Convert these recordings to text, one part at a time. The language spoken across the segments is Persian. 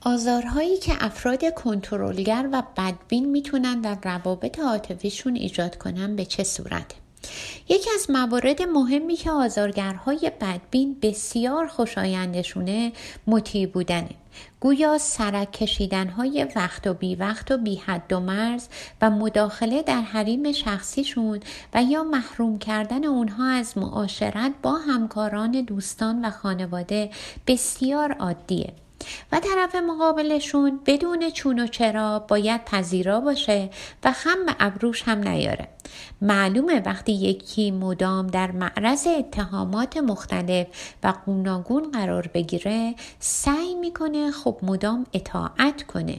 آزارهایی که افراد کنترلگر و بدبین می‌تونن در روابط عاطفیشون ایجاد کنن به چه صورت؟ یکی از موارد مهمی که آزارگرهای بدبین بسیار خوشایندشونه مطیع بودنه. گویا سرک کشیدن وقت و بی وقت و بی حد و مرز و مداخله در حریم شخصیشون و یا محروم کردن اونها از معاشرت با همکاران دوستان و خانواده بسیار عادیه. و طرف مقابلشون بدون چون و چرا باید پذیرا باشه و خم به ابروش هم نیاره. معلومه وقتی یکی مدام در معرض اتهامات مختلف و گوناگون قرار بگیره سعی می‌کنه خب مدام اطاعت کنه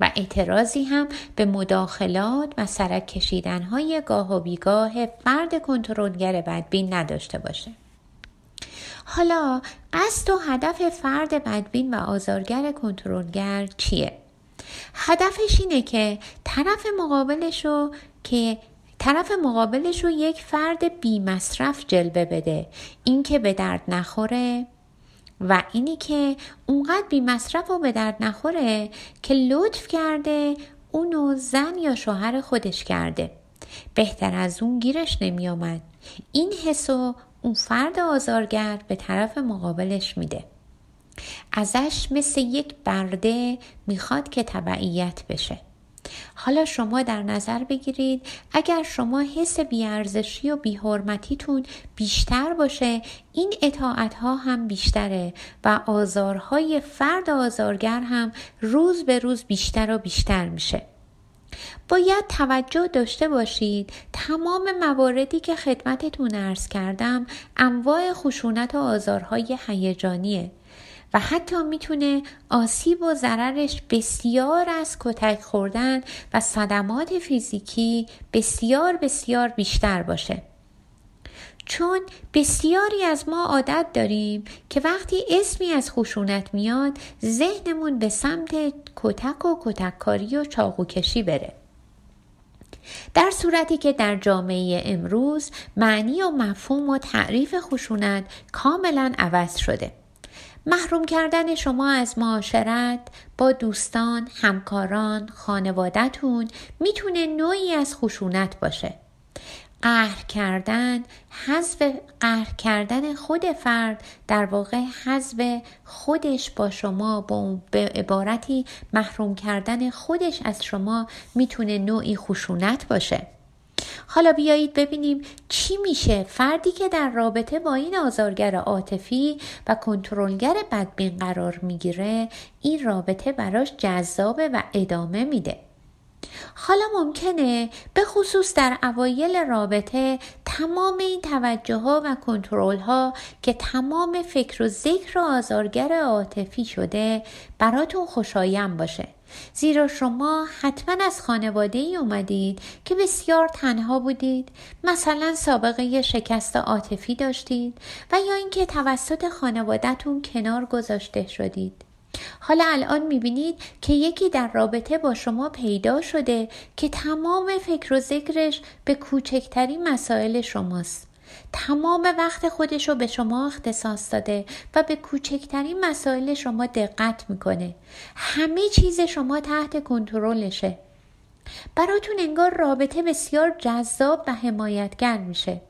و اعتراضی هم به مداخلات و سرک کشیدن های گاه و بیگاه فرد کنترلگر بدبین نداشته باشه. حالا قصد و هدف فرد بدبین و آزارگر کنترلگر چیه؟ هدفش اینه که طرف مقابلش رو که طرف مقابلش رو یک فرد بی مصرف جلوه بده. اینکه به درد نخوره و اینی که اونقدر بی مصرف و به درد نخوره که لطف کرده اونو زن یا شوهر خودش کرده. بهتر از اون گیرش نمی آمد این حسو اون فرد آزارگر به طرف مقابلش میده. ازش مثل یک برده می‌خواد که تبعیت بشه. حالا شما در نظر بگیرید اگر شما حس بیارزشی و بیحرمتیتون بیشتر باشه این اطاعت ها هم بیشتره و آزارهای فرد آزارگر هم روز به روز بیشتر و بیشتر میشه. باید توجه داشته باشید. تمام مواردی که خدمتتون ارز کردم انواع خشونت و آزارهای هیجانیه و حتی می‌تونه آسیب و ضررش بسیار از کتک خوردن و صدمات فیزیکی بسیار بسیار بیشتر باشه. چون بسیاری از ما عادت داریم که وقتی اسمی از خشونت میاد ذهنمون به سمت کتک و کتککاری و چاقوکشی بره. در صورتی که در جامعه امروز معنی و مفهوم و تعریف خشونت کاملا عوض شده. محروم کردن شما از معاشرت با دوستان، همکاران، خانوادهتون می‌تونه نوعی از خشونت باشه. قهر کردن حذف قهر کردن خود فرد در واقع حذف خودش با شما با به عبارتی محروم کردن خودش از شما می‌تونه نوعی خشونت باشه. حالا بیایید ببینیم چی میشه. فردی که در رابطه با این آزارگر عاطفی و کنترلگر بدبین قرار می‌گیره این رابطه براش جذابه و ادامه میده. حالا ممکنه به خصوص در اوایل رابطه تمام این توجه ها و کنترل ها که تمام فکر و ذکر آزارگر عاطفی شده براتون خوشایند باشه. زیرا شما حتما از خانواده ای اومدید که بسیار تنها بودید مثلا سابقه شکست عاطفی داشتید و یا اینکه توسط خانوادهتون کنار گذاشته شدید. حالا الان می‌بینید که یکی در رابطه با شما پیدا شده که تمام فکر و ذکرش به کوچکترین مسائل شماست. تمام وقت خودش رو به شما اختصاص داده و به کوچکترین مسائل شما دقت می‌کنه. همه چیز شما تحت کنترلشه. براتون انگار رابطه بسیار جذاب و حمایتگر میشه.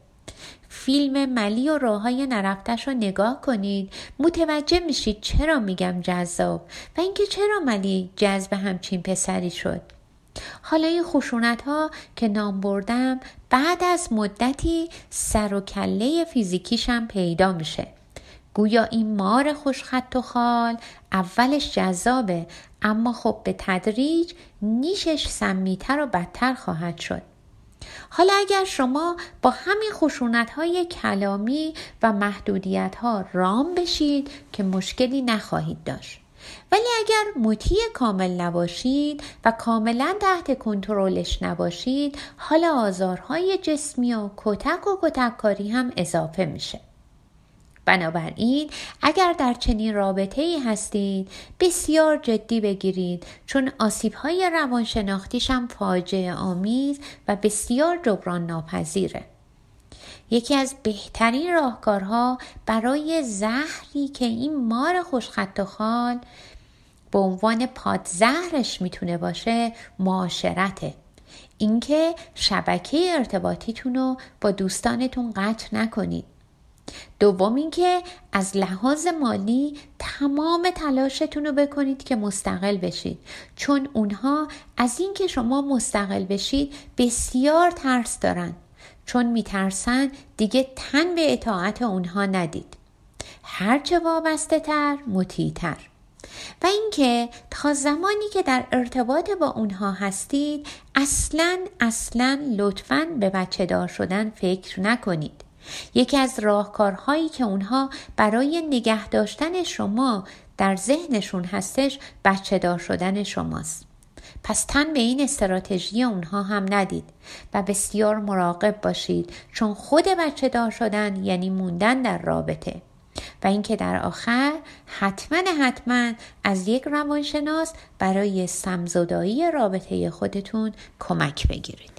فیلم ملی و راههای نرفتش رو نگاه کنید. متوجه میشید چرا میگم جذاب و اینکه چرا ملی جذب همچین پسری شد. حالا این خشونت ها که نام بردم بعد از مدتی سر و کله فیزیکیشم پیدا میشه. گویا این مار خوشخط و خال اولش جذابه اما خب به تدریج نیشش سمیتر و بدتر خواهد شد. حالا اگر شما با همین خشونت های کلامی و محدودیت ها رام بشید که مشکلی نخواهید داشت. ولی اگر مطیع کامل نباشید و کاملا تحت کنترلش نباشید حالا آزارهای جسمی و کتک و کتککاری هم اضافه میشه. بنابراین اگر در چنین رابطه ای هستید بسیار جدی بگیرید چون آسیب های روانشناختیش هم فاجعه آمیز و بسیار جبران ناپذیره. یکی از بهترین راهکارها برای زهری که این مار خوشخط و خال به عنوان پادزهرش می‌تونه باشه معاشرته اینکه شبکه ارتباطیتون رو با دوستانتون قطع نکنید. دوم اینکه از لحاظ مالی تمام تلاشتون رو بکنید که مستقل بشید. چون اونها از اینکه شما مستقل بشید بسیار ترس دارن. چون میترسن دیگه تن به اطاعت اونها ندید. هرچه وابسته تر مطیع تر و اینکه تا زمانی که در ارتباط با اونها هستید اصلا اصلا لطفا به بچه دار شدن فکر نکنید. یکی از راهکارهایی که اونها برای نگه داشتن شما در ذهنشون هستش بچه دار شدن شماست. پس تن به این استراتژی اونها هم ندید و بسیار مراقب باشید چون خود بچه دار شدن یعنی موندن در رابطه. و اینکه در آخر حتما حتما از یک روانشناس برای سمزدایی رابطه خودتون کمک بگیرید.